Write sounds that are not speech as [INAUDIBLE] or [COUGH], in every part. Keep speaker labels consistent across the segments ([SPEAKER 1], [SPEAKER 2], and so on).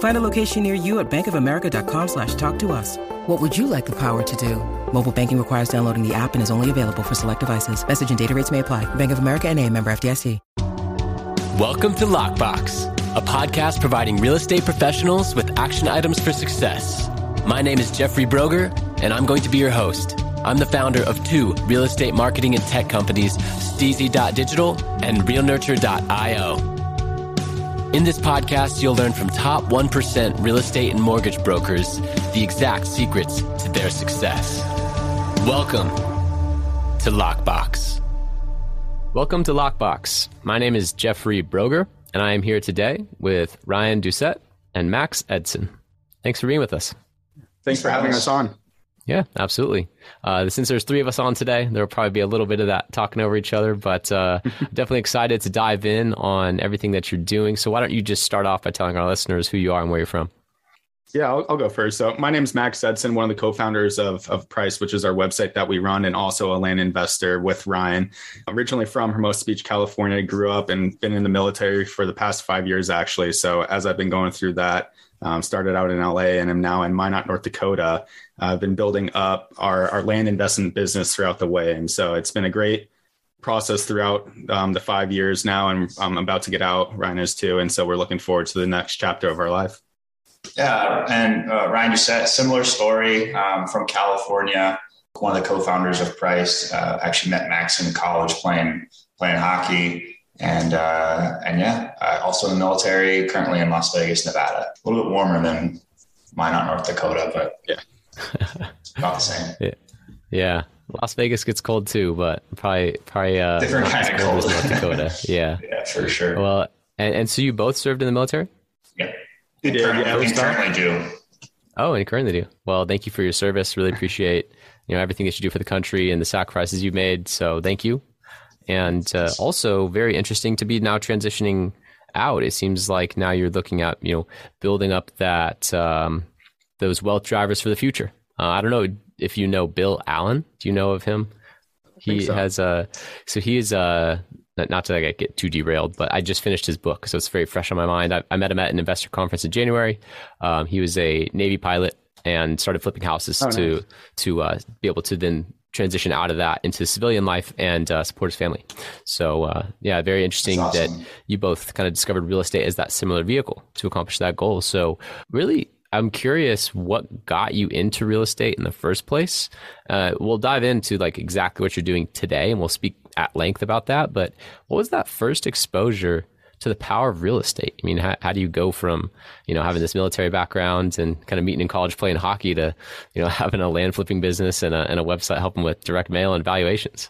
[SPEAKER 1] Find a location near you at bankofamerica.com slash talk to us. What would you like the power to do? Mobile banking requires downloading the app and is only available for select devices. Message and data rates may apply. Bank of America and a member FDIC.
[SPEAKER 2] Welcome to Lockbox, a podcast providing real estate professionals with action items for success. My name is Jeffrey Broger, and I'm going to be your host. I'm the founder of two real estate marketing and tech companies, Steezy.digital and RealNurture.io. In this podcast, you'll learn from top 1% real estate and mortgage brokers the exact secrets to their success. Welcome to Lockbox. Welcome to Lockbox. My name is Jeffrey Broger, and I am here today with Ryan Doucette and Max Edson. Thanks for being with us.
[SPEAKER 3] Thanks for having us on.
[SPEAKER 2] Yeah, absolutely. Uh, since there's three of us on today, there will probably be a little bit of that talking over each other, but uh, [LAUGHS] definitely excited to dive in on everything that you're doing. So why don't you just start off by telling our listeners who you are and where you're from?
[SPEAKER 3] Yeah, I'll, I'll, go first. So my name is Max Edson, one of the co-founders of, of Pryce, which is our website that we run, and also a land investor with Ryan. Originally from Hermosa Beach, California, grew up and been in the military for the past five years, actually. So as I've been going through that, um, started out in LA and am now in Minot, North Dakota. I've been building up our, our land investment business throughout the way. And so it's been a great process throughout um, the five years now. And I'm about to get out, Ryan is too. And so we're looking forward to the next chapter of our life.
[SPEAKER 4] Yeah. And uh, Ryan, you said similar story um, from California. One of the co-founders of Pryce uh, actually met Max in college playing playing hockey and uh, and yeah, uh, also in the military. Currently in Las Vegas, Nevada. A little bit warmer than Minot, North Dakota, but yeah, [LAUGHS] about the same.
[SPEAKER 2] Yeah. yeah. Las Vegas gets cold too, but probably probably uh,
[SPEAKER 4] different kind of cold.
[SPEAKER 2] North Dakota. [LAUGHS] Yeah,
[SPEAKER 4] yeah, for sure.
[SPEAKER 2] Well, and, and so you both served in the military.
[SPEAKER 4] Yeah, you did. Yeah, we currently do.
[SPEAKER 2] Oh, and currently do. Well, thank you for your service. Really appreciate you know everything that you do for the country and the sacrifices you've made. So thank you and uh, also very interesting to be now transitioning out. It seems like now you're looking at you know building up that um, those wealth drivers for the future. Uh, I don't know if you know Bill Allen. Do you know of him? He so. has a so he is a uh, not to like, get too derailed, but I just finished his book, so it's very fresh on my mind. I, I met him at an investor conference in January. Um, he was a Navy pilot and started flipping houses oh, to nice. to uh, be able to then transition out of that into civilian life and uh, support his family. So uh, yeah, very interesting awesome. that you both kind of discovered real estate as that similar vehicle to accomplish that goal. So really. I'm curious what got you into real estate in the first place. Uh, we'll dive into like exactly what you're doing today, and we'll speak at length about that. But what was that first exposure to the power of real estate. I mean, how, how do you go from, you know, having this military background and kind of meeting in college playing hockey to, you know, [LAUGHS] having a land flipping business and a, and a website helping with direct mail and valuations?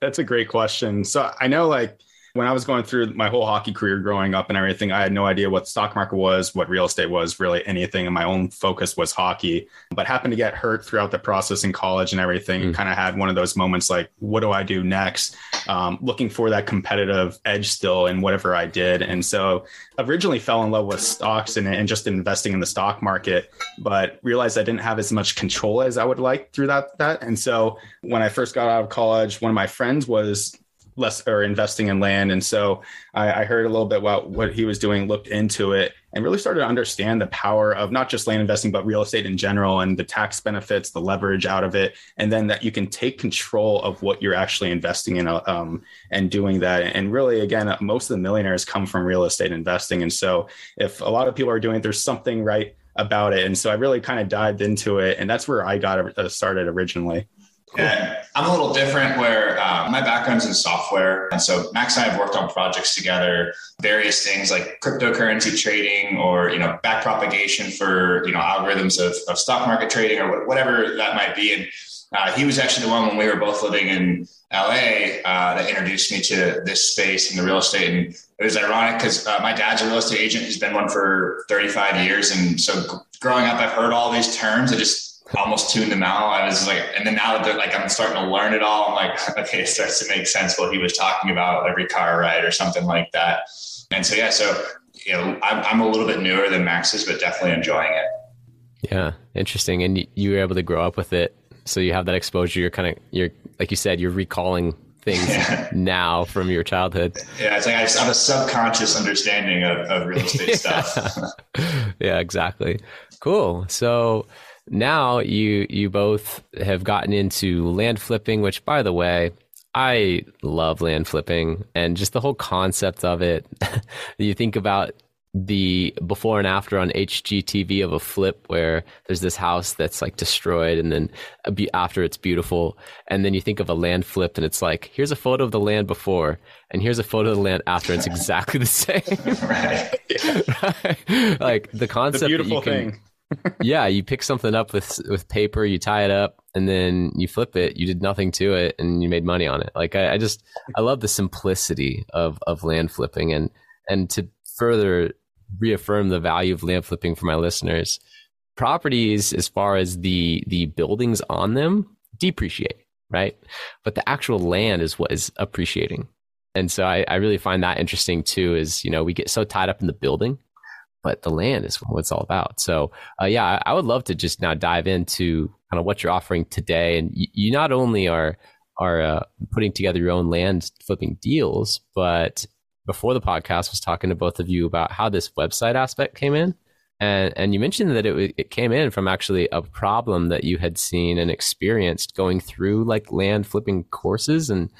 [SPEAKER 3] That's a great question. So I know like when I was going through my whole hockey career growing up and everything, I had no idea what the stock market was, what real estate was, really anything. And my own focus was hockey, but happened to get hurt throughout the process in college and everything. Mm. Kind of had one of those moments like, what do I do next? Um, looking for that competitive edge still in whatever I did. And so originally fell in love with stocks and, and just investing in the stock market, but realized I didn't have as much control as I would like through that. that. And so when I first got out of college, one of my friends was less or investing in land. And so I, I, heard a little bit about what he was doing, looked into it, and really started to understand the power of not just land investing, but real estate in general and the tax benefits, the leverage out of it. And then that you can take control of what you're actually investing in um, and doing that. And really, again, most of the millionaires come from real estate investing. And so if a lot of people are doing it, there's something right about it. And so I really kind of dived into it. And that's where I got uh, started originally.
[SPEAKER 4] I'm a little different where uh, my background's in software. And so Max and I have worked on projects together, various things like cryptocurrency trading or, you know, back propagation for, you know, algorithms of, of stock market trading or whatever that might be. And uh, he was actually the one when we were both living in LA uh, that introduced me to this space and the real estate. And it was ironic because uh, my dad's a real estate agent. He's been one for 35 years. And so growing up, I've heard all these terms. I just almost tuned them out. I was like, and then now that like I'm starting to learn it all, I'm like, [LAUGHS] okay, it starts to make sense what he was talking about every car ride or something like that. And so, yeah, so, you know, I'm, I'm a little bit newer than Max's, but definitely enjoying it.
[SPEAKER 2] Yeah. Interesting. And you were able to grow up with it. So you have that exposure. You're kind of, you're, like you said, you're recalling things [LAUGHS] yeah. now from your childhood.
[SPEAKER 4] Yeah, it's like I have a subconscious understanding of, of real estate [LAUGHS] yeah. stuff.
[SPEAKER 2] yeah, exactly. Cool. So now you you both have gotten into land flipping, which by the way, I love land flipping and just the whole concept of it. [LAUGHS] you think about the before and after on HGTV of a flip where there's this house that's like destroyed and then after it's beautiful and then you think of a land flip and it's like here's a photo of the land before and here's a photo of the land after and it's exactly the same [LAUGHS] right. [LAUGHS] right. like the concept the beautiful that you can, thing yeah, you pick something up with with paper, you tie it up, and then you flip it. You did nothing to it, and you made money on it. Like I, I just I love the simplicity of of land flipping, and and to further reaffirm the value of land flipping for my listeners, properties as far as the the buildings on them depreciate, right? But the actual land is what is appreciating. And so I, I really find that interesting too, is, you know, we get so tied up in the building but the land is what it's all about. So, uh, yeah, I, would love to just now dive into kind of what you're offering today. And you, you not only are are uh, putting together your own land flipping deals, but before the podcast, was talking to both of you about how this website aspect came in. And, and you mentioned that it, it came in from actually a problem that you had seen and experienced going through like land flipping courses and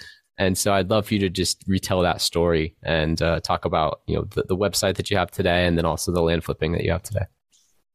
[SPEAKER 2] and so I'd love for you to just retell that story and uh, talk about you know the, the website that you have today, and then also the land flipping that you have today.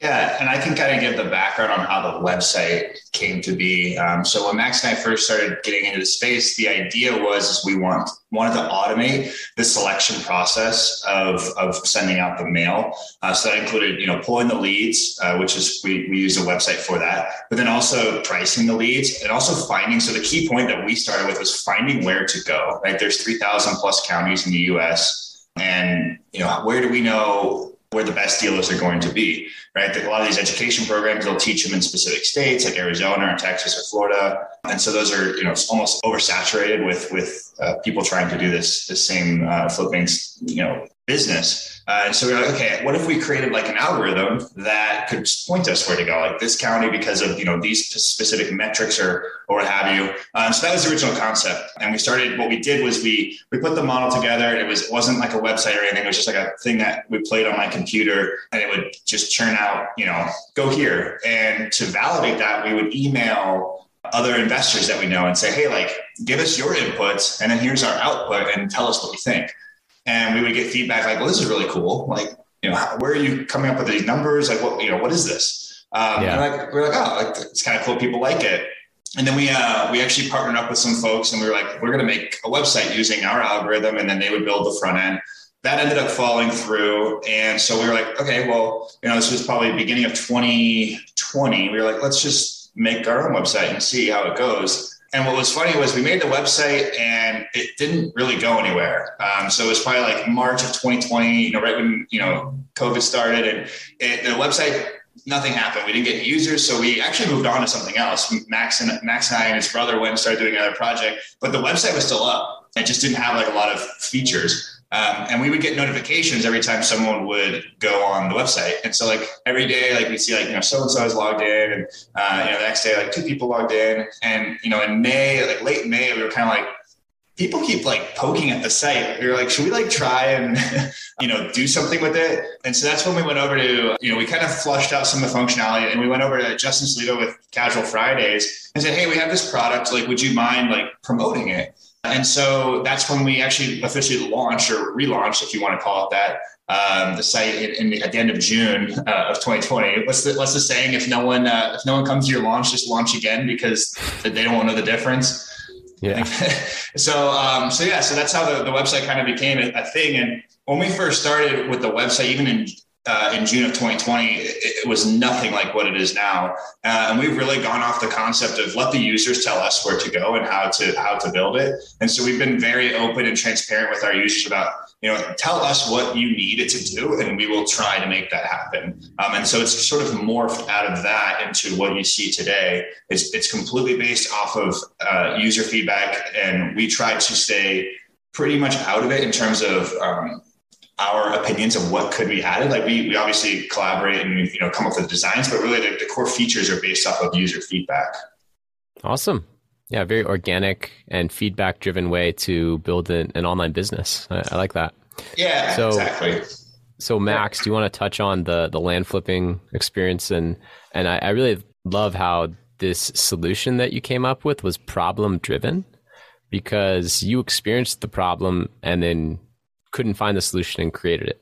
[SPEAKER 4] Yeah, and I can kind of give the background on how the website came to be. Um, so when Max and I first started getting into the space, the idea was we want wanted to automate the selection process of, of sending out the mail. Uh, so that included, you know, pulling the leads, uh, which is we, we use a website for that, but then also pricing the leads and also finding. So the key point that we started with was finding where to go. Right, there's 3,000 plus counties in the U.S. And you know, where do we know where the best dealers are going to be, right? A lot of these education programs, they'll teach them in specific states like Arizona or Texas or Florida. And so those are, you know, almost oversaturated with, with uh, people trying to do this, the same uh, flipping, you know, business. Uh, so we are like, okay, what if we created like an algorithm that could point us where to go, like this county because of you know these specific metrics or or what have you. Um, so that was the original concept, and we started. What we did was we we put the model together. It was wasn't like a website or anything. It was just like a thing that we played on my computer, and it would just churn out, you know, go here. And to validate that, we would email other investors that we know and say, hey, like, give us your inputs, and then here's our output, and tell us what you think and we would get feedback like, "Well, this is really cool. Like, you know, where are you coming up with these numbers? Like, what you know, what is this?" Um, yeah. And like, we're like, "Oh, like it's kind of cool. People like it." And then we uh, we actually partnered up with some folks, and we were like, "We're going to make a website using our algorithm," and then they would build the front end. That ended up falling through, and so we were like, "Okay, well, you know, this was probably beginning of 2020. We were like, let's just make our own website and see how it goes." And what was funny was we made the website and it didn't really go anywhere. Um, so it was probably like March of 2020, you know, right when, you know, COVID started and it, the website, nothing happened. We didn't get users. So we actually moved on to something else. Max and Max and I and his brother went and started doing another project, but the website was still up. It just didn't have like a lot of features. Um, and we would get notifications every time someone would go on the website. And so like every day, like we see like, you know, so-and-so is logged in and, uh, you know, the next day, like two people logged in and, you know, in May, like late May, we were kind of like, people keep like poking at the site. We were like, should we like try and, [LAUGHS] you know, do something with it? And so that's when we went over to, you know, we kind of flushed out some of the functionality and we went over to Justin Salido with Casual Fridays and said, Hey, we have this product. Like, would you mind like promoting it? And so that's when we actually officially launched or relaunched, if you want to call it that, um, the site in, in the, at the end of June uh, of 2020. What's the what's the saying? If no one uh, if no one comes to your launch, just launch again because they don't want to know the difference.
[SPEAKER 2] Yeah. [LAUGHS]
[SPEAKER 4] so um, so yeah, so that's how the, the website kind of became a, a thing. And when we first started with the website, even in uh, in June of 2020, it, was nothing like what it is now. Uh, and we've really gone off the concept of let the users tell us where to go and how to how to build it. And so we've been very open and transparent with our users about you know tell us what you need it to do, and we will try to make that happen. Um, and so it's sort of morphed out of that into what you see today. It's it's completely based off of uh, user feedback, and we try to stay pretty much out of it in terms of um, our opinions of what could be added. Like we, we obviously collaborate and you know come up with designs, but really the, the core features are based off of user feedback.
[SPEAKER 2] Awesome. Yeah, very organic and feedback driven way to build an, an online business. I, I, like that.
[SPEAKER 4] Yeah, so, exactly.
[SPEAKER 2] So Max, do you want to touch on the the land flipping experience and and I, I really love how this solution that you came up with was problem driven because you experienced the problem and then couldn't find the solution and created it.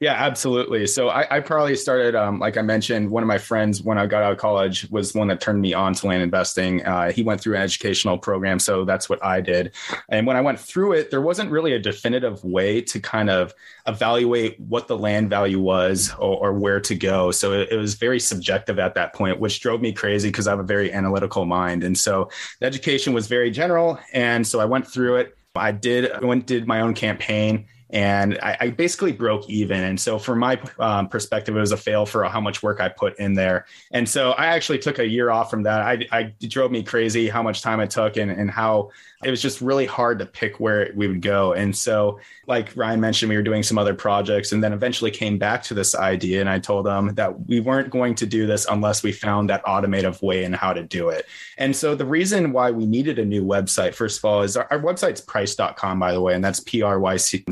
[SPEAKER 3] Yeah, absolutely. So I, I probably started, um, like I mentioned, one of my friends when I got out of college was one that turned me on to land investing. Uh, he went through an educational program, so that's what I did. And when I went through it, there wasn't really a definitive way to kind of evaluate what the land value was or, or where to go. So it, it, was very subjective at that point, which drove me crazy because I have a very analytical mind. And so the education was very general, and so I went through it. I did I went did my own campaign and I, I, basically broke even. And so, from my um, perspective, it was a fail for how much work I put in there. And so, I actually took a year off from that. I, I drove me crazy how much time it took and, and how it was just really hard to pick where we would go. And so, like Ryan mentioned, we were doing some other projects and then eventually came back to this idea. And I told them that we weren't going to do this unless we found that automative way and how to do it. And so, the reason why we needed a new website, first of all, is our, our website's pryce.com, by the way, and that's P R Y C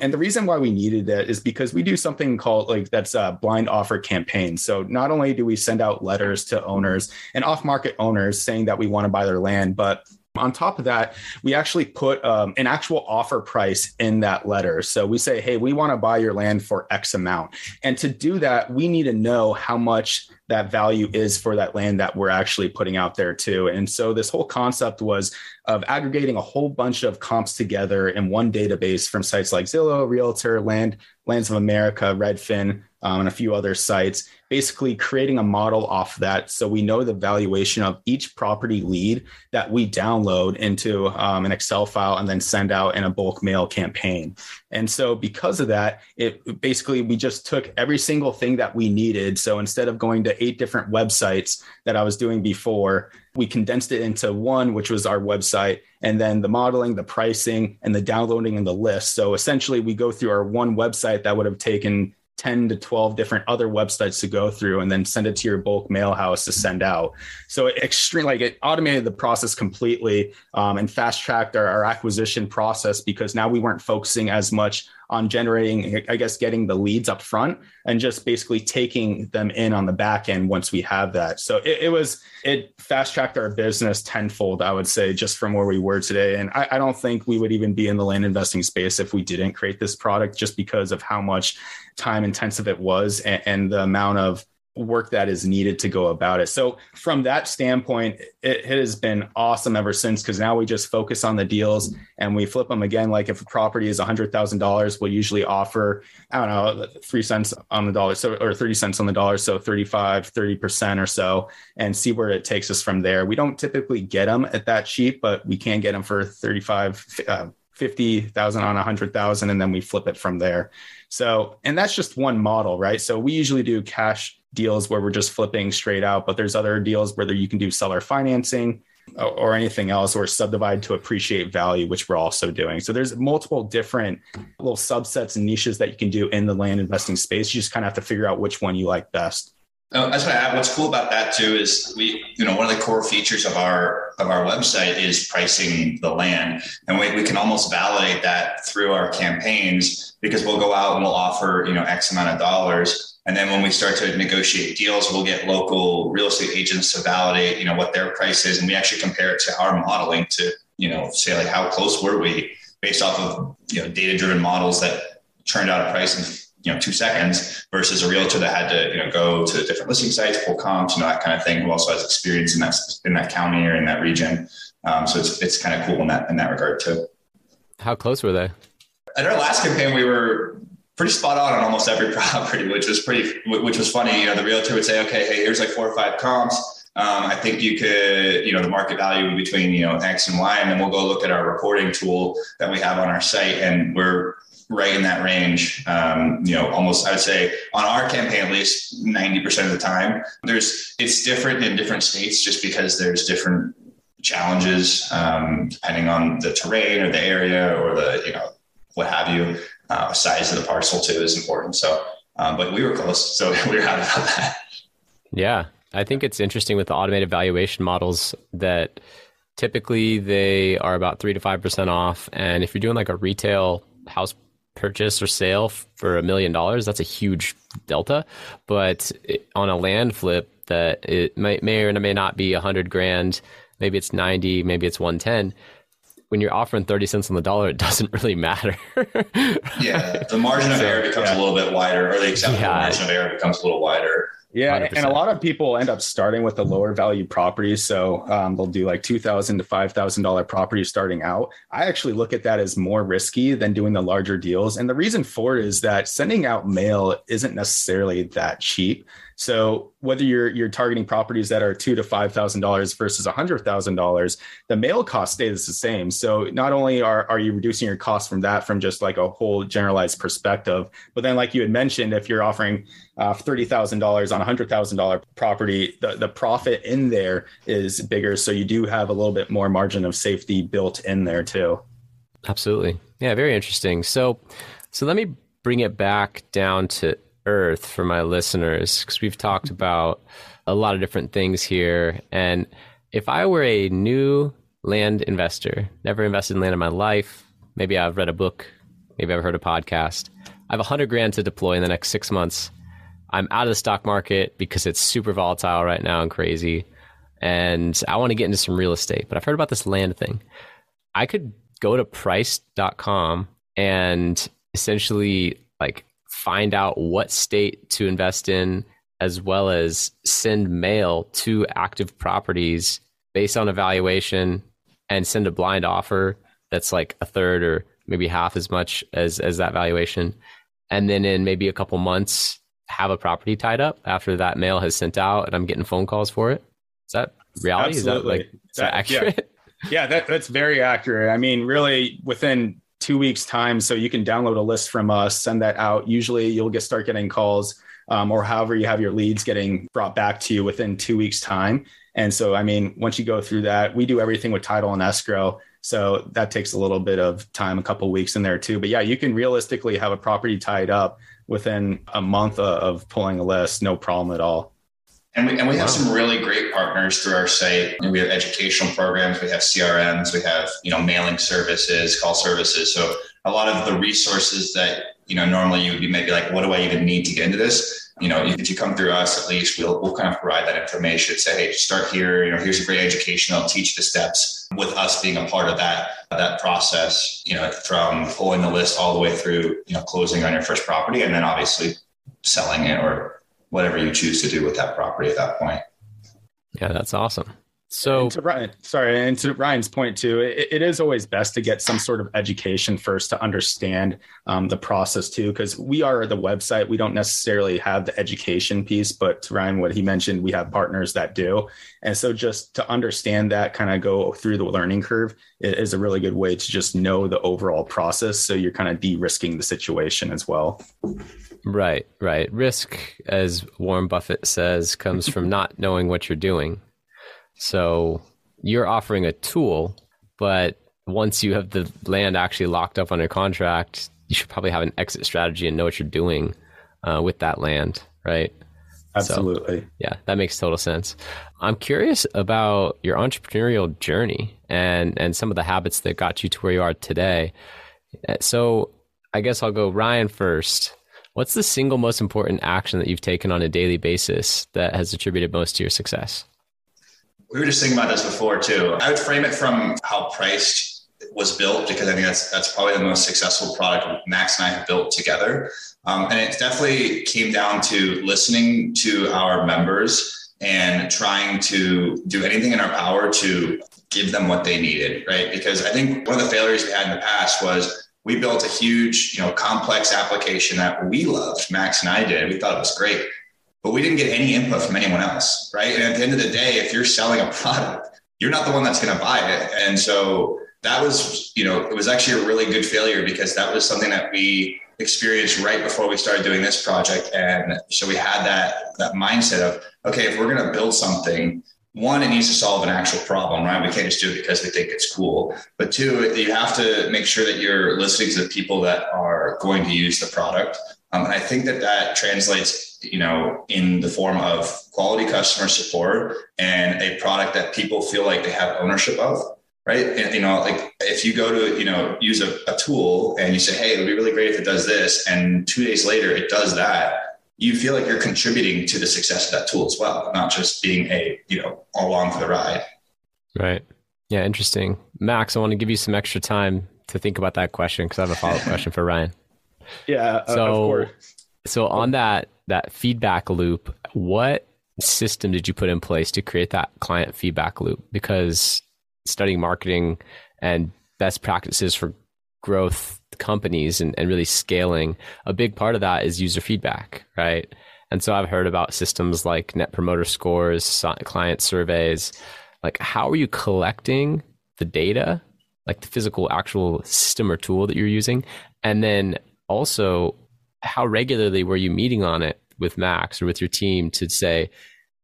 [SPEAKER 3] And the reason why we needed it is because we do something called like that's a blind offer campaign. So, not only do we send out letters to owners and off market owners saying that we want to buy their land, but on top of that, we actually put um, an actual offer price in that letter. So we say, hey, we want to buy your land for X amount. And to do that, we need to know how much that value is for that land that we're actually putting out there too. And so this whole concept was of aggregating a whole bunch of comps together in one database from sites like Zillow, Realtor, Land, Lands of America, Redfin, um, and a few other sites, basically creating a model off that so we know the valuation of each property lead that we download into um, an Excel file and then send out in a bulk mail campaign. And so because of that, it basically we just took every single thing that we needed. So instead of going to eight different websites that I was doing before, we condensed it into one, which was our website, and then the modeling, the pricing, and the downloading and the list. So essentially, we go through our one website that would have taken 10 to 12 different other websites to go through and then send it to your bulk mail house to send out. So it extreme, like it automated the process completely um, and fast tracked our, our acquisition process because now we weren't focusing as much on generating, I guess, getting the leads up front and just basically taking them in on the back end once we have that. So it, it was, it fast tracked our business tenfold, I would say, just from where we were today. And I, I don't think we would even be in the land investing space if we didn't create this product just because of how much time intensive it was and, and the amount of work that is needed to go about it. So from that standpoint, it, it has been awesome ever since because now we just focus on the deals and we flip them again. Like if a property is hundred thousand dollars, we'll usually offer, I don't know, three cents on the dollar. So, or 30 cents on the dollar. So 35, 30% or so and see where it takes us from there. We don't typically get them at that cheap, but we can get them for 35, uh, 50,000 on a hundred thousand. And then we flip it from there. So, and that's just one model, right? So we usually do cash deals where we're just flipping straight out, but there's other deals where you can do seller financing or anything else or subdivide to appreciate value which we're also doing. So there's multiple different little subsets and niches that you can do in the land investing space. You just kind of have to figure out which one you like best
[SPEAKER 4] Oh, that's have. What's cool about that too is we, you know, one of the core features of our of our website is pricing the land, and we, we can almost validate that through our campaigns because we'll go out and we'll offer you know X amount of dollars, and then when we start to negotiate deals, we'll get local real estate agents to validate you know what their price is, and we actually compare it to our modeling to you know, say like how close were we based off of, you know, data driven models that churned out a price in, you know, two seconds versus a realtor that had to, you know, go to different listing sites, pull comps, you know, that kind of thing, who also has experience in that, in that county or in that region. Um, so it's, it's kind of cool in that, in that regard too.
[SPEAKER 2] How close were they?
[SPEAKER 4] At our last campaign, we were pretty spot on on almost every [LAUGHS] property, which was pretty, which was funny. You know, the realtor would say, okay, hey, here's like four or five comps. Um, I think you could, you know, the market value between, you know, X and Y, and then we'll go look at our reporting tool that we have on our site. And we're right in that range. Um, you know, almost, I would say on our campaign, at least 90% of the time, there's, it's different in different states just because there's different challenges, um, depending on the terrain or the area or the, you know, what have you. Uh, size of the parcel too is important. So, um, but we were close, so [LAUGHS] we were happy about that.
[SPEAKER 2] Yeah, I think it's interesting with the automated valuation models that typically they are about three to five percent off, and if you're doing like a retail house purchase or sale for a million dollars, that's a huge delta. But on a land flip, that it may, may or may not be a hundred grand, maybe it's ninety, maybe it's one ten when you're offering 30 cents on the dollar, it [LAUGHS] doesn't really matter.
[SPEAKER 4] yeah. The margin of [LAUGHS] error becomes yeah. a little bit wider, or the acceptable yeah. margin of error becomes a little wider.
[SPEAKER 3] Yeah, 100%. and a lot of people end up starting with the lower value properties. So um, they'll do like two thousand to five thousand dollar properties starting out. I actually look at that as more risky than doing the larger deals, and the reason for it is that sending out mail isn't necessarily that cheap. So whether you're you're targeting properties that are two to five thousand dollars versus a hundred thousand dollars, the mail cost stays the same. So not only are are you reducing your cost from that from just like a whole generalized perspective, but then like you had mentioned, if you're offering uh, thirty thousand dollars on a hundred thousand dollar property, the the profit in there is bigger. So you do have a little bit more margin of safety built in there too.
[SPEAKER 2] Absolutely, yeah, very interesting. So so let me bring it back down to earth for my listeners because we've talked mm-hmm. about a lot of different things here. And if I were a new land investor, never invested in land in my life, maybe I've read a book, maybe I've heard a podcast, I have a hundred grand to deploy in the next six months. I'm out of the stock market because it's super volatile right now and crazy. And I want to get into some real estate, but I've heard about this land thing. I could go to pryce.com and essentially like find out what state to invest in, as well as send mail to active properties based on evaluation and send a blind offer that's like a third or maybe half as much as, as that valuation. And then in maybe a couple months, have a property tied up after that mail has sent out and I'm getting phone calls for it. Is that reality?
[SPEAKER 3] Absolutely.
[SPEAKER 2] Is that like is that, that accurate?
[SPEAKER 3] Yeah, [LAUGHS] yeah that, that's very accurate. I mean, really within two weeks time so you can download a list from us send that out. Usually you'll get start getting calls um, or however you have your leads getting brought back to you within two weeks time. And so i mean once you go through that we do everything with title and escrow so that takes a little bit of time a couple weeks in there too. But yeah you can realistically have a property tied up within a month of pulling a list no problem at all
[SPEAKER 4] and we, and we have wow. some really great partners through our site. we have educational programs, we have CRMs, we have, you know, mailing services, call services. So a lot of the resources that, you know, normally you would be maybe like, what do I even need to get into this? You know, if you come through us, at least we'll, we'll kind of provide that information. Say, hey, start here. You know, here's a great education. I'll teach the steps with us being a part of that that process. You know, from pulling the list all the way through, you know, closing on your first property, and then obviously selling it or whatever you choose to do with that property at that point.
[SPEAKER 2] Yeah, that's awesome. So,
[SPEAKER 3] and to Ryan, sorry, and to Ryan's point too, it, it is always best to get some sort of education first to understand um, the process too, because we are the website. We don't necessarily have the education piece, but to Ryan, what he mentioned, we have partners that do, and so just to understand that, kind of go through the learning curve is a really good way to just know the overall process. So you're kind of de-risking the situation as well.
[SPEAKER 2] Right, right. Risk, as Warren Buffett says, comes from not knowing what you're doing. So you're offering a tool, but once you have the land actually locked up under contract, you should probably have an exit strategy and know what you're doing uh, with that land, right?
[SPEAKER 3] Absolutely.
[SPEAKER 2] So, yeah, that makes total sense. I'm curious about your entrepreneurial journey and and some of the habits that got you to where you are today. Uh, so, I guess I'll go Ryan first. What's the single most important action that you've taken on a daily basis that has attributed most to your success?
[SPEAKER 4] we were just thinking about this before too. I would frame it from how priced was built because I think that's that's probably the most successful product Max and I have built together. Um, and it definitely came down to listening to our members and trying to do anything in our power to give them what they needed, right? Because I think one of the failures we had in the past was we built a huge, you know, complex application that we loved. Max and I did. We thought it was great but we didn't get any input from anyone else, right? And at the end of the day, if you're selling a [LAUGHS] product, you're not the one that's going to buy it. And so that was, you know, it was actually a really good failure because that was something that we experienced right before we started doing this project. And so we had that that mindset of, okay, if we're going to build something, one, it needs to solve an actual problem, right? We can't just do it because we think it's cool. But two, you have to make sure that you're listening to the people that are going to use the product. Um, and I think that that translates you know, in the form of quality customer support and a product that people feel like they have ownership of. Right. And, you know, like if you go to, you know, use a, a tool and you say, Hey, it'd be really great if it does this. And two days later, it does that. You feel like you're contributing to the success of that tool as well, not just being a, you know, along for the ride.
[SPEAKER 2] Right. Yeah. Interesting. Max, I want to give you some extra time to think about that question because I have a follow up question for Ryan. [LAUGHS]
[SPEAKER 3] Yeah. Uh, so,
[SPEAKER 2] so on that, that feedback loop, what system did you put in place to create that client feedback loop? Because studying marketing and best practices for growth companies and, and really scaling, a big part of that is user feedback, right? And so I've heard about systems like net promoter scores, client surveys. Like, how are you collecting the data, like the physical actual system or tool that you're using? And then also, how regularly were you meeting on it with Max or with your team to say,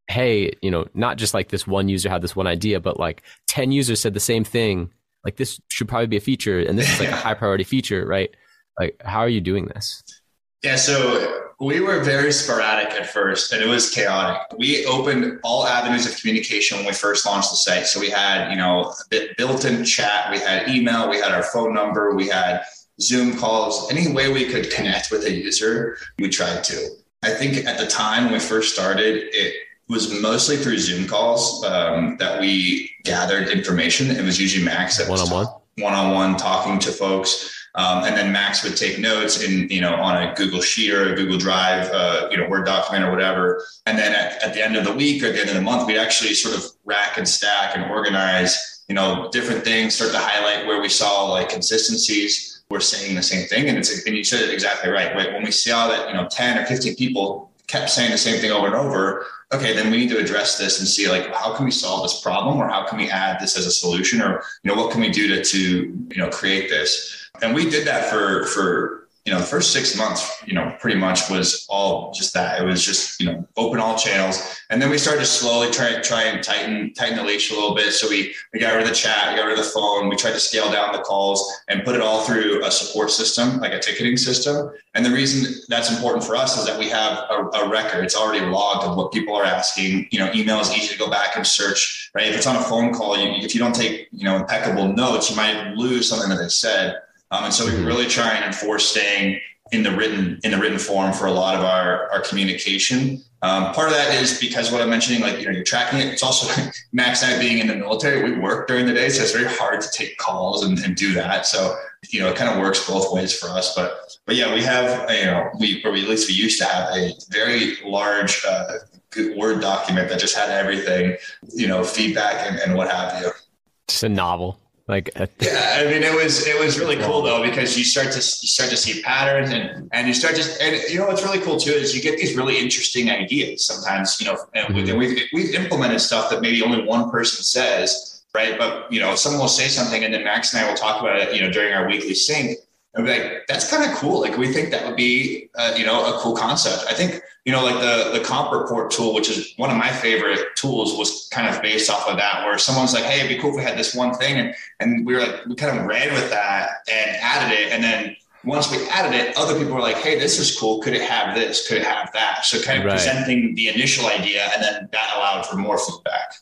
[SPEAKER 2] hey, you know, not just like this one user had this one idea, but like 10 users said the same thing. Like this should probably be a feature and this is like a [LAUGHS] high priority feature, right? Like, how are you doing this?
[SPEAKER 4] Yeah, so we were very sporadic at first and it was chaotic. We opened all avenues of communication when we first launched the site. So we had, you know, built in chat, we had email, we had our phone number, we had Zoom calls, any way we could connect with a user, we tried to. I think at the time when we first started, it was mostly through Zoom calls um, that we gathered information. It was usually Max that
[SPEAKER 2] one on one,
[SPEAKER 4] one on one, talking to folks. Um, and then Max would take notes in, you know, on a Google Sheet or a Google Drive, uh, you know, Word document or whatever. And then at, at the end of the week or at the end of the month, we'd actually sort of rack and stack and organize, you know, different things, start to highlight where we saw like consistencies were saying the same thing. And it's and you said it exactly right. When we saw that you know ten or fifteen people kept saying the same thing over and over, okay, then we need to address this and see like how can we solve this problem or how can we add this as a solution or you know what can we do to to you know create this. And we did that for for you know, the first six months, you know, pretty much was all just that. It was just, you know, open all channels. And then we started to slowly try, try and tighten, tighten the leash a little bit. So we, we got rid of the chat, we got rid of the phone. We tried to scale down the calls and put it all through a support system, like a ticketing system. And the reason that's important for us is that we have a, a record. It's already logged of what people are asking. You know, email is easy to go back and search, right? If it's on a phone call, you, if you don't take, you know, impeccable notes, you might lose something that they said. Um, and so we mm-hmm. really try and enforce staying in the written in the written form for a lot of our our communication. Um, part of that is because what I'm mentioning, like you know, you're tracking it. It's also [LAUGHS] Max and I being in the military, we work during the day, so it's very hard to take calls and, and do that. So you know, it kind of works both ways for us. But but yeah, we have you know, we or we, at least we used to have a very large uh, Word document that just had everything, you know, feedback and, and what have you.
[SPEAKER 2] Just a novel. Like
[SPEAKER 4] yeah, I mean, it was it was really cool though because you start to you start to see patterns and and you start to and you know what's really cool too is you get these really interesting ideas sometimes you know and mm-hmm. we've we've implemented stuff that maybe only one person says right but you know someone will say something and then Max and I will talk about it you know during our weekly sync and be like that's kind of cool like we think that would be uh, you know a cool concept I think you know, like the the comp report tool, which is one of my favorite tools, was kind of based off of that, where someone's like, "Hey, it'd be cool if we had this one thing," and and we were like, we kind of ran with that and added it, and then once we added it, other people were like, "Hey, this is cool. Could it have this? Could it have that?" So kind of right. presenting the initial idea, and then that allowed for more feedback.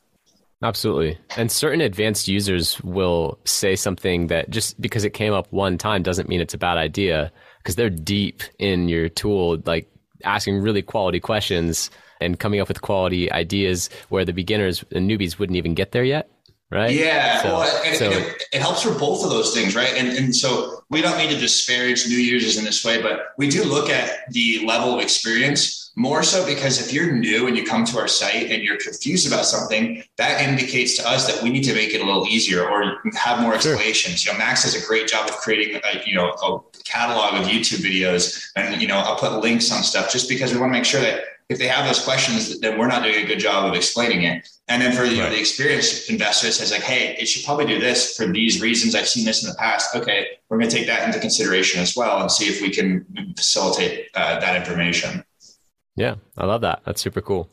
[SPEAKER 2] Absolutely. And certain advanced users will say something that just because it came up one time doesn't mean it's a bad idea because they're deep in your tool. Like asking really quality questions and coming up with quality ideas where the beginners and newbies wouldn't even get there yet right?
[SPEAKER 4] Yeah, so, well, and, so, and it, it, helps for both of those things, right? And and so we don't need to disparage new users in this way, but we do look at the level of experience more so because if you're new and you come to our site and you're confused about something, that indicates to us that we need to make it a little easier or have more explanations. Sure. You know, Max does a great job of creating a, you know a catalog of YouTube videos, and you know I'll put links on stuff just because we want to make sure that if they have those questions, then we're not doing a good job of explaining it. And then for you know, the experienced investor, says like, hey, it should probably do this for these reasons. I've seen this in the past. Okay, we're going to take that into consideration as well and see if we can facilitate uh, that information.
[SPEAKER 2] Yeah, I love that. That's super cool.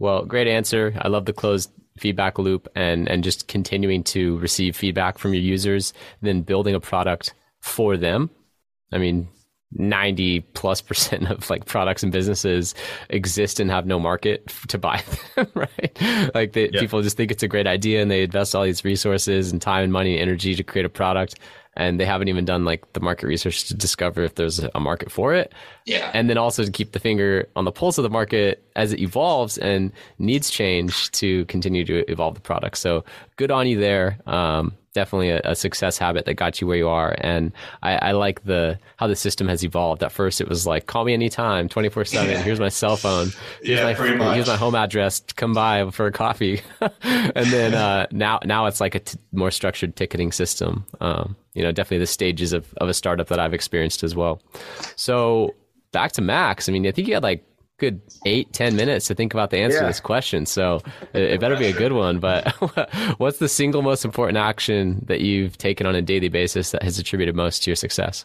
[SPEAKER 2] Well, great answer. I love the closed feedback loop and and just continuing to receive feedback from your users, then building a product for them. I mean, 90 plus percent of like products and businesses exist and have no market to buy [LAUGHS] them, right? Like they, yeah. people just think it's a great idea and they invest all these resources and time and money and energy to create a product and they haven't even done like the market research to discover if there's a market for it.
[SPEAKER 4] Yeah.
[SPEAKER 2] And then also to keep the finger on the pulse of the market as it evolves and needs change to continue to evolve the product. So good on you there. Um, definitely a, a, success habit that got you where you are. And I, I, like the how the system has evolved. At first, it was like call me anytime, twenty four seven. Here's my cell phone. Here's
[SPEAKER 4] yeah,
[SPEAKER 2] my here's my home address. Come by for a coffee. [LAUGHS] and then uh, now now it's like a t- more structured ticketing system. Um, you know, definitely the stages of of a startup that I've experienced as well. So back to Max. I mean, I think you had like good eight ten minutes to think about the answer yeah. to this question. So it, it better be a good one. But [LAUGHS] what's the single most important action that you've taken on a daily basis that has attributed most to your success?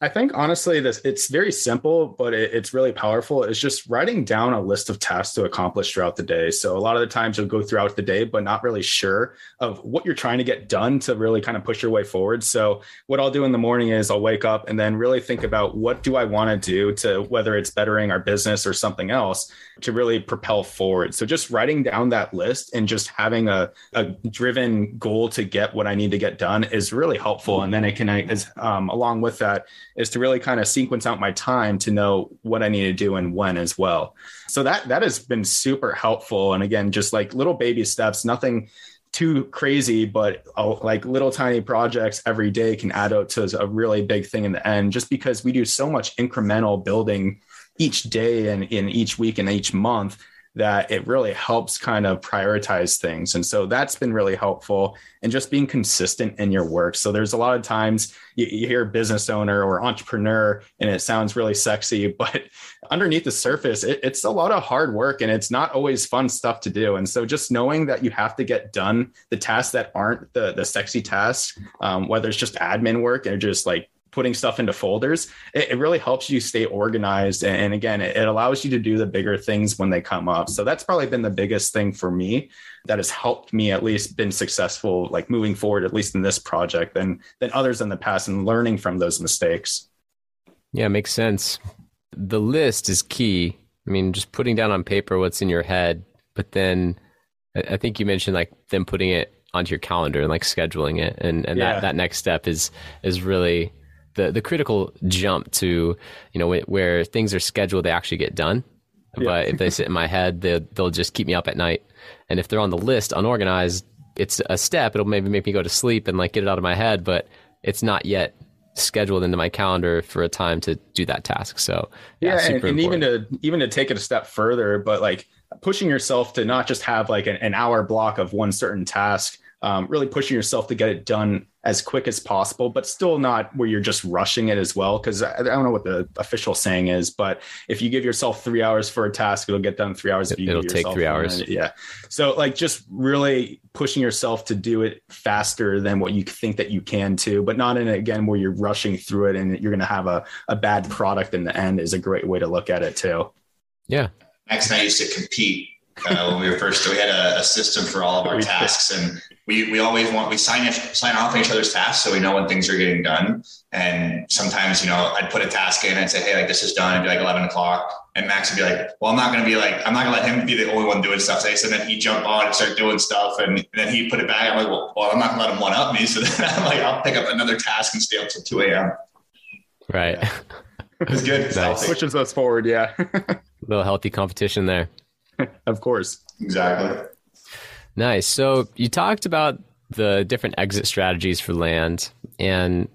[SPEAKER 3] I think honestly, this it's very simple, but it, it's really powerful. It's just writing down a list of tasks to accomplish throughout the day. So a lot of the times you'll go throughout the day, but not really sure of what you're trying to get done to really kind of push your way forward. So what I'll do in the morning is I'll wake up and then really think about what do I want to do to whether it's bettering our business or something else to really propel forward. So just writing down that list and just having a, a driven goal to get what I need to get done is really helpful. And then it can, is um, along with that, is to really kind of sequence out my time to know what I need to do and when as well. So that that has been super helpful. And again, just like little baby steps, nothing too crazy, but uh, like little tiny projects every day can add up to a really big thing in the end. Just because we do so much incremental building each day and in each week and each month that it really helps kind of prioritize things. And so that's been really helpful and just being consistent in your work. So there's a lot of times you, you, hear business owner or entrepreneur and it sounds really sexy, [LAUGHS] but underneath the surface, it, it's a lot of hard work and it's not always fun stuff to do. And so just knowing that you have to get done the tasks that aren't the, the sexy tasks, um, whether it's just admin work or just like putting stuff into folders, it, it really helps you stay organized. And, and again, it, it, allows you to do the bigger things when they come up. So that's probably been the biggest thing for me that has helped me at least been successful, like moving forward, at least in this project than, than others in the past and learning from those mistakes.
[SPEAKER 2] Yeah, makes sense. The list is key. I mean, just putting down on paper what's in your head, but then I think you mentioned like then putting it onto your calendar and like scheduling it and, and yeah. that, that next step is is really the the critical jump to you know where things are scheduled, they actually get done. Yeah. But if they sit in my head, they they'll just keep me up at night. And if they're on the list unorganized, it's a step. It'll maybe make me go to sleep and like get it out of my head, but it's not yet scheduled into my calendar for a time to do that task. So
[SPEAKER 3] yeah, yeah and, and even to even to take it a step further, but like pushing yourself to not just have like an, an hour block of one certain task, um, really pushing yourself to get it done as quick as possible, but still not where you're just rushing it as well. Cause I, I, don't know what the official saying is, but if you give yourself three hours for a task, it'll get done three hours. If you
[SPEAKER 2] it'll take three hours.
[SPEAKER 3] Yeah. So like just really pushing yourself to do it faster than what you think that you can too, but not in again where you're rushing through it and you're going to have a, a bad product in the end is a great way to look at it too.
[SPEAKER 2] Yeah.
[SPEAKER 4] Max and I used to compete uh, when we were first, we had a, a, system for all of our [LAUGHS] tasks and we, we always want, we sign, sign off on each other's tasks. So we know when things are getting done. And sometimes, you know, I'd put a task in and say, Hey, like this is done. It'd be like 11 o'clock. And Max would be like, well, I'm not going to be like, I'm not gonna let him be the only one doing stuff. So then he'd jump on and start doing stuff. And, and then he'd put it back. I'm like, well, well I'm not gonna let him one up me. So [LAUGHS] then I'm like, I'll pick up another task and stay up till 2 a.m.
[SPEAKER 2] Right.
[SPEAKER 4] Yeah. It good. [LAUGHS]
[SPEAKER 3] nice. Pushes us forward. Yeah.
[SPEAKER 2] A little healthy competition there. [LAUGHS]
[SPEAKER 3] of course.
[SPEAKER 4] Exactly.
[SPEAKER 2] Nice. So you talked about the different exit strategies for land. And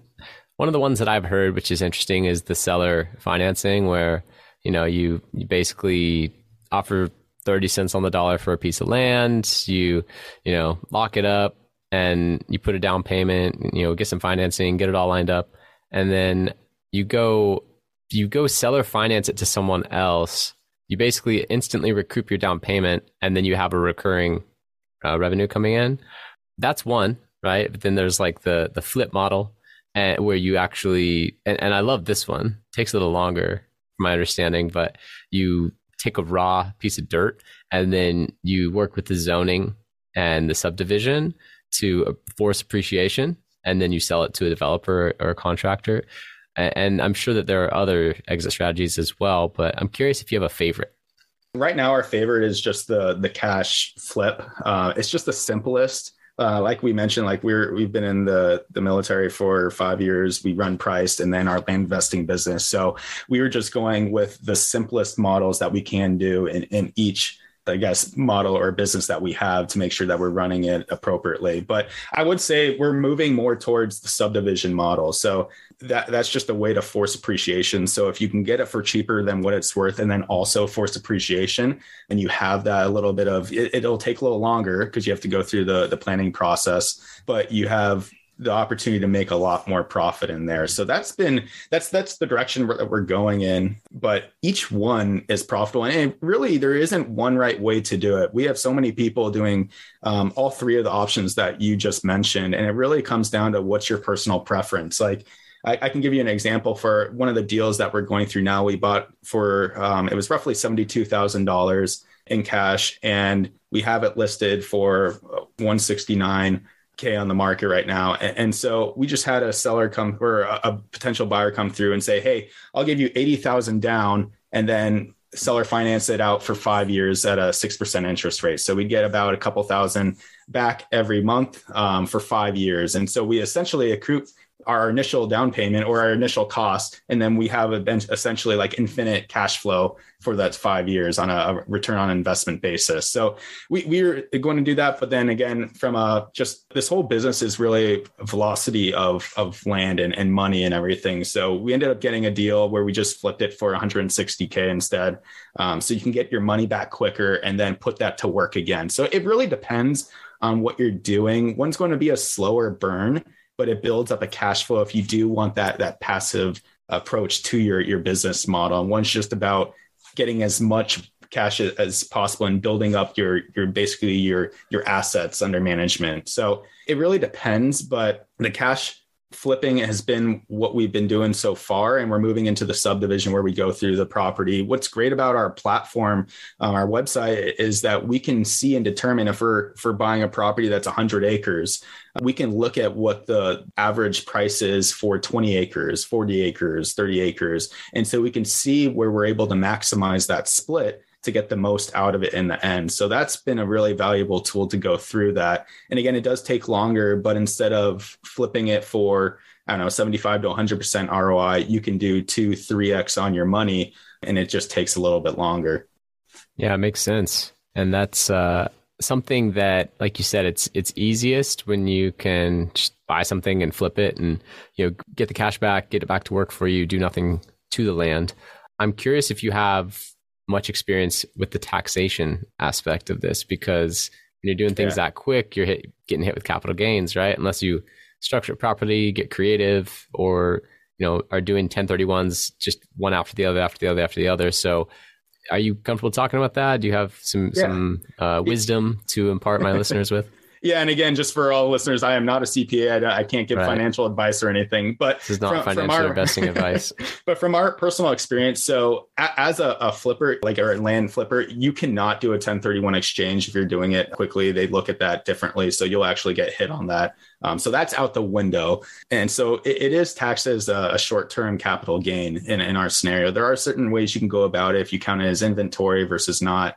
[SPEAKER 2] one of the ones that I've heard, which is interesting, is the seller financing, where you know you, you basically offer 30 cents on the dollar for a piece of land you you know lock it up and you put a down payment you know get some financing get it all lined up and then you go you go seller finance it to someone else you basically instantly recoup your down payment and then you have a recurring uh, revenue coming in. That's one right? But then there's like the the flip model and uh, where you actually and, and i love this one. It takes a little longer from my understanding but you take a raw piece of dirt and then you work with the zoning and the subdivision to force appreciation and then you sell it to a developer or a contractor and i'm sure that there are other exit strategies as well but i'm curious if you have a favorite
[SPEAKER 3] right now our favorite is just the the cash flip uh, it's just the simplest uh, like we mentioned, like we're we've been in the the military for five years. We run Prycd, and then our land investing business. So we were just going with the simplest models that we can do in in each I guess, model or business that we have to make sure that we're running it appropriately. But I would say we're moving more towards the subdivision model. So that that's just a way to force appreciation. So if you can get it for cheaper than what it's worth, and then also force appreciation, and you have that a little bit of it, will take a little longer because you have to go through the the planning process, but you have the opportunity to make a lot more profit in there. So that's been that's that's the direction that we're going in. But each one is profitable, and really there isn't one right way to do it. We have so many people doing um, all three of the options that you just mentioned, and it really comes down to what's your personal preference. Like I, I, can give you an example for one of the deals that we're going through now. We bought for um, it was roughly seventy two thousand dollars in cash, and we have it listed for one sixty nine K on the market right now. And, so we just had a seller come or a, a potential buyer come through and say, Hey, I'll give you 80,000 down and then seller finance it out for five years at a 6% interest rate. So we get about a couple thousand back every month um, for five years. And so we essentially accrue our initial down payment or our initial cost and then we have a, bench, essentially like infinite cash flow for that five years on a, return on investment basis. So we, we're going to do that but then again from a just this whole business is really velocity of of land and, and money and everything. So we ended up getting a deal where we just flipped it for 160k instead. Um, so you can get your money back quicker and then put that to work again. So it really depends on what you're doing. One's going to be a slower burn but it builds up a cash flow if you do want that that passive approach to your your business model. And one's just about getting as much cash as possible and building up your your basically your your assets under management. So it really depends, but the cash flipping has been what we've been doing so far and we're moving into the subdivision where we go through the property. What's great about our platform um, our website is that we can see and determine if we're for buying a property that's 100 acres. We can look at what the average price is for 20 acres 40 acres 30 acres. And so we can see where we're able to maximize that split to get the most out of it in the end. So that's been a really valuable tool to go through that. And again, it does take longer, but instead of flipping it for, I don't know, 75 to 100% ROI, you can do two, 3x on your money, and it just takes a little bit longer.
[SPEAKER 2] Yeah, it makes sense. And that's, uh, something that like you said it's it's easiest when you can just buy something and flip it and you know get the cash back get it back to work for you do nothing to the land i'm curious if you have much experience with the taxation aspect of this because when you're doing things yeah. that quick, you're hit, getting hit with capital gains, right? Unless you structure it properly, get creative, or you know are doing 1031s just one after the other, after the other, after the other. So, are you comfortable talking about that? Do you have some yeah. some uh, wisdom to impart my listeners with?
[SPEAKER 3] Yeah, and again, just for all listeners, I am not a CPA. I, I can't give right. financial advice or anything. But
[SPEAKER 2] this is not from, financial from our, investing [LAUGHS] advice.
[SPEAKER 3] but from our personal experience, so a, as a, a, flipper, like a land flipper, you cannot do a 1031 exchange if you're doing it quickly. They look at that differently, so you'll actually get hit on that. Um, so that's out the window. And so it, it is taxed as a, a short term capital gain in, in our scenario. There are certain ways you can go about it if you count it as inventory versus not.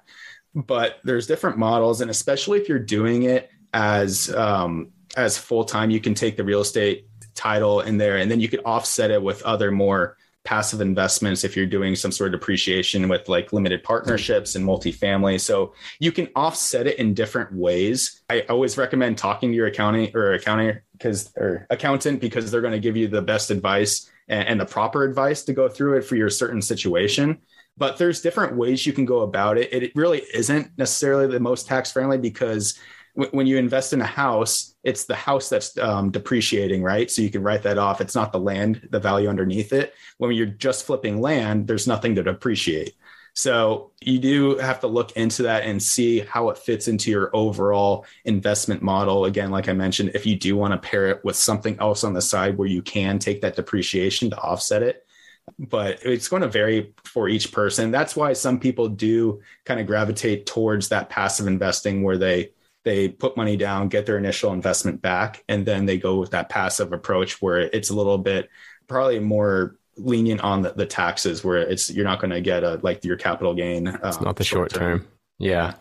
[SPEAKER 3] But there's different models. And especially if you're doing it as um, as full time. You can take the real estate title in there, and then you could offset it with other more passive investments if you're doing some sort of depreciation with like limited partnerships and multifamily. So you can offset it in different ways. I always recommend talking to your accounting or accounting because or accountant because they're going to give you the best advice and, and the proper advice to go through it for your certain situation but there's different ways you can go about it. It really isn't necessarily the most tax friendly because when you invest in a house, it's the house that's um, depreciating, right? So you can write that off. It's not the land, the value underneath it. When you're just flipping land, there's nothing to depreciate. So you do have to look into that and see how it fits into your overall investment model. Again, like I mentioned, if you do want to pair it with something else on the side where you can take that depreciation to offset it, but it's going to vary for each person. That's why some people do kind of gravitate towards that passive investing where they they put money down, get their initial investment back, and then they go with that passive approach where it's a little bit probably more lenient on the, the taxes where it's you're not going to get a like your capital gain.
[SPEAKER 2] Um, it's not the short term. term. Yeah.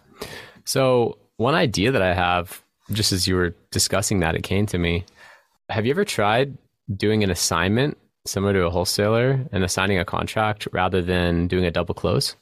[SPEAKER 2] So one idea that I have, just as you were discussing that, it came to me. Have you ever tried doing an assignment similar to a wholesaler and assigning a contract rather than doing a double close?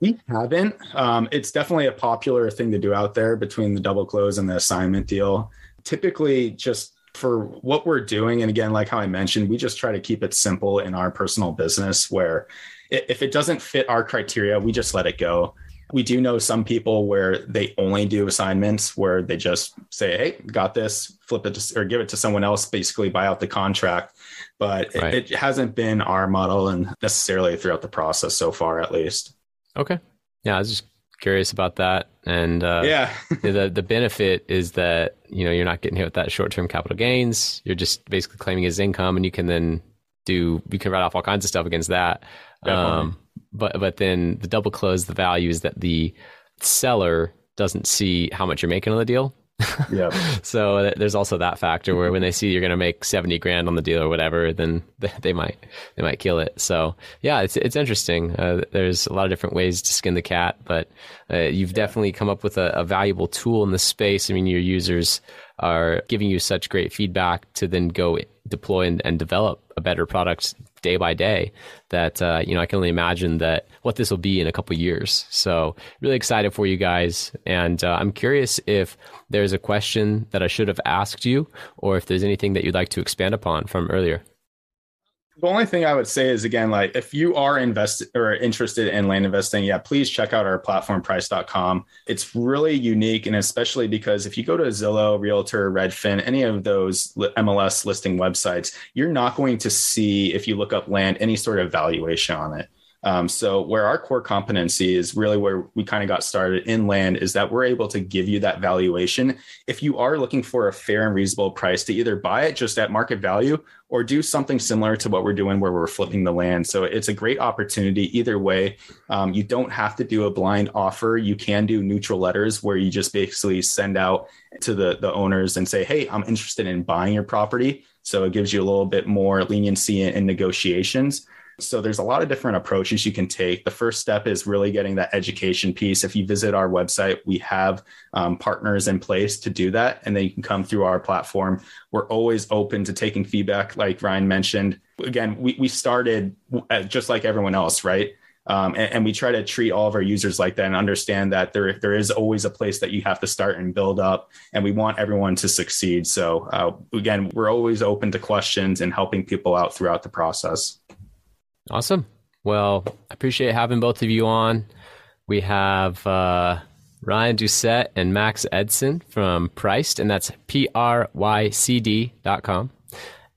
[SPEAKER 3] We haven't. Um, it's definitely a popular thing to do out there between the double close and the assignment deal. Typically, just for what we're doing, and again, like how I mentioned, we just try to keep it simple in our personal business where if it doesn't fit our criteria, we just let it go. We do know some people where they only do assignments where they just say, Hey, got this, flip it to, or give it to someone else, basically buy out the contract. But right. it, it hasn't been our model and necessarily throughout the process so far, at least.
[SPEAKER 2] Okay. Yeah, I was just curious about that. And uh,
[SPEAKER 3] yeah, [LAUGHS]
[SPEAKER 2] the the benefit is that you know you're not getting hit with that short term capital gains. You're just basically claiming as income, and you can then do you can write off all kinds of stuff against that. Um, but but then the double close, the value is that the seller doesn't see how much you're making on the deal. [LAUGHS]
[SPEAKER 3] Yeah.
[SPEAKER 2] so there's also that factor where when they see you're going to make 70 grand on the deal or whatever, then [LAUGHS] they might they might kill it. So yeah, it's it's interesting. Uh, there's a lot of different ways to skin the cat, but uh, you've definitely come up with a, a valuable tool in the space. I mean, your users are giving you such great feedback to then go deploy and, and develop a better product day by day that uh, you know I can only imagine that what this will be in a couple years. So really excited for you guys, and uh, I'm curious if there's a question that I should have asked you, or if there's anything that you'd like to expand upon from earlier
[SPEAKER 3] the only thing I would say is again, like if you are invested or interested in land investing, yeah, please check out our platform prycd.com. It's really unique. And especially because if you go to Zillow, Realtor, Redfin, any of those MLS listing websites, you're not going to see, if you look up land, any sort of valuation on it. Um, so where our core competency is really where we kind of got started in land is that we're able to give you that valuation. If you are looking for a fair and reasonable price to either buy it just at market value or do something similar to what we're doing where we're flipping the land. So it's a great opportunity either way. Um, you don't have to do a blind offer. You can do neutral letters where you just basically send out to the, the owners and say, Hey, I'm interested in buying your property. So it gives you a little bit more leniency in, in negotiations. So there's a lot of different approaches you can take. The first step is really getting that education piece. If you visit our website, we have um, partners in place to do that, and they can come through our platform. We're always open to taking feedback, like Ryan mentioned. Again, we, we started uh, just like everyone else, right? Um, and, and, we try to treat all of our users like that and understand that there there is always a place that you have to start and build up and we want everyone to succeed so uh, again we're always open to questions and helping people out throughout the process
[SPEAKER 2] Awesome. Well, I appreciate having both of you on. We have uh, Ryan Doucette and Max Edson from Prycd, and that's P R Y C D dot com.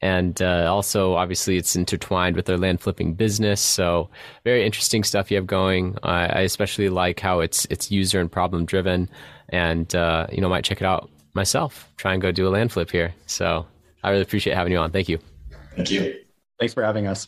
[SPEAKER 2] And uh, also, obviously, it's intertwined with their land flipping business. So, very interesting stuff you have going. I, I especially like how it's it's user and problem driven, and uh, you know, might check it out myself. Try and go do a land flip here. So, I really appreciate having you on. Thank you.
[SPEAKER 4] Thank you.
[SPEAKER 3] Thanks for having us.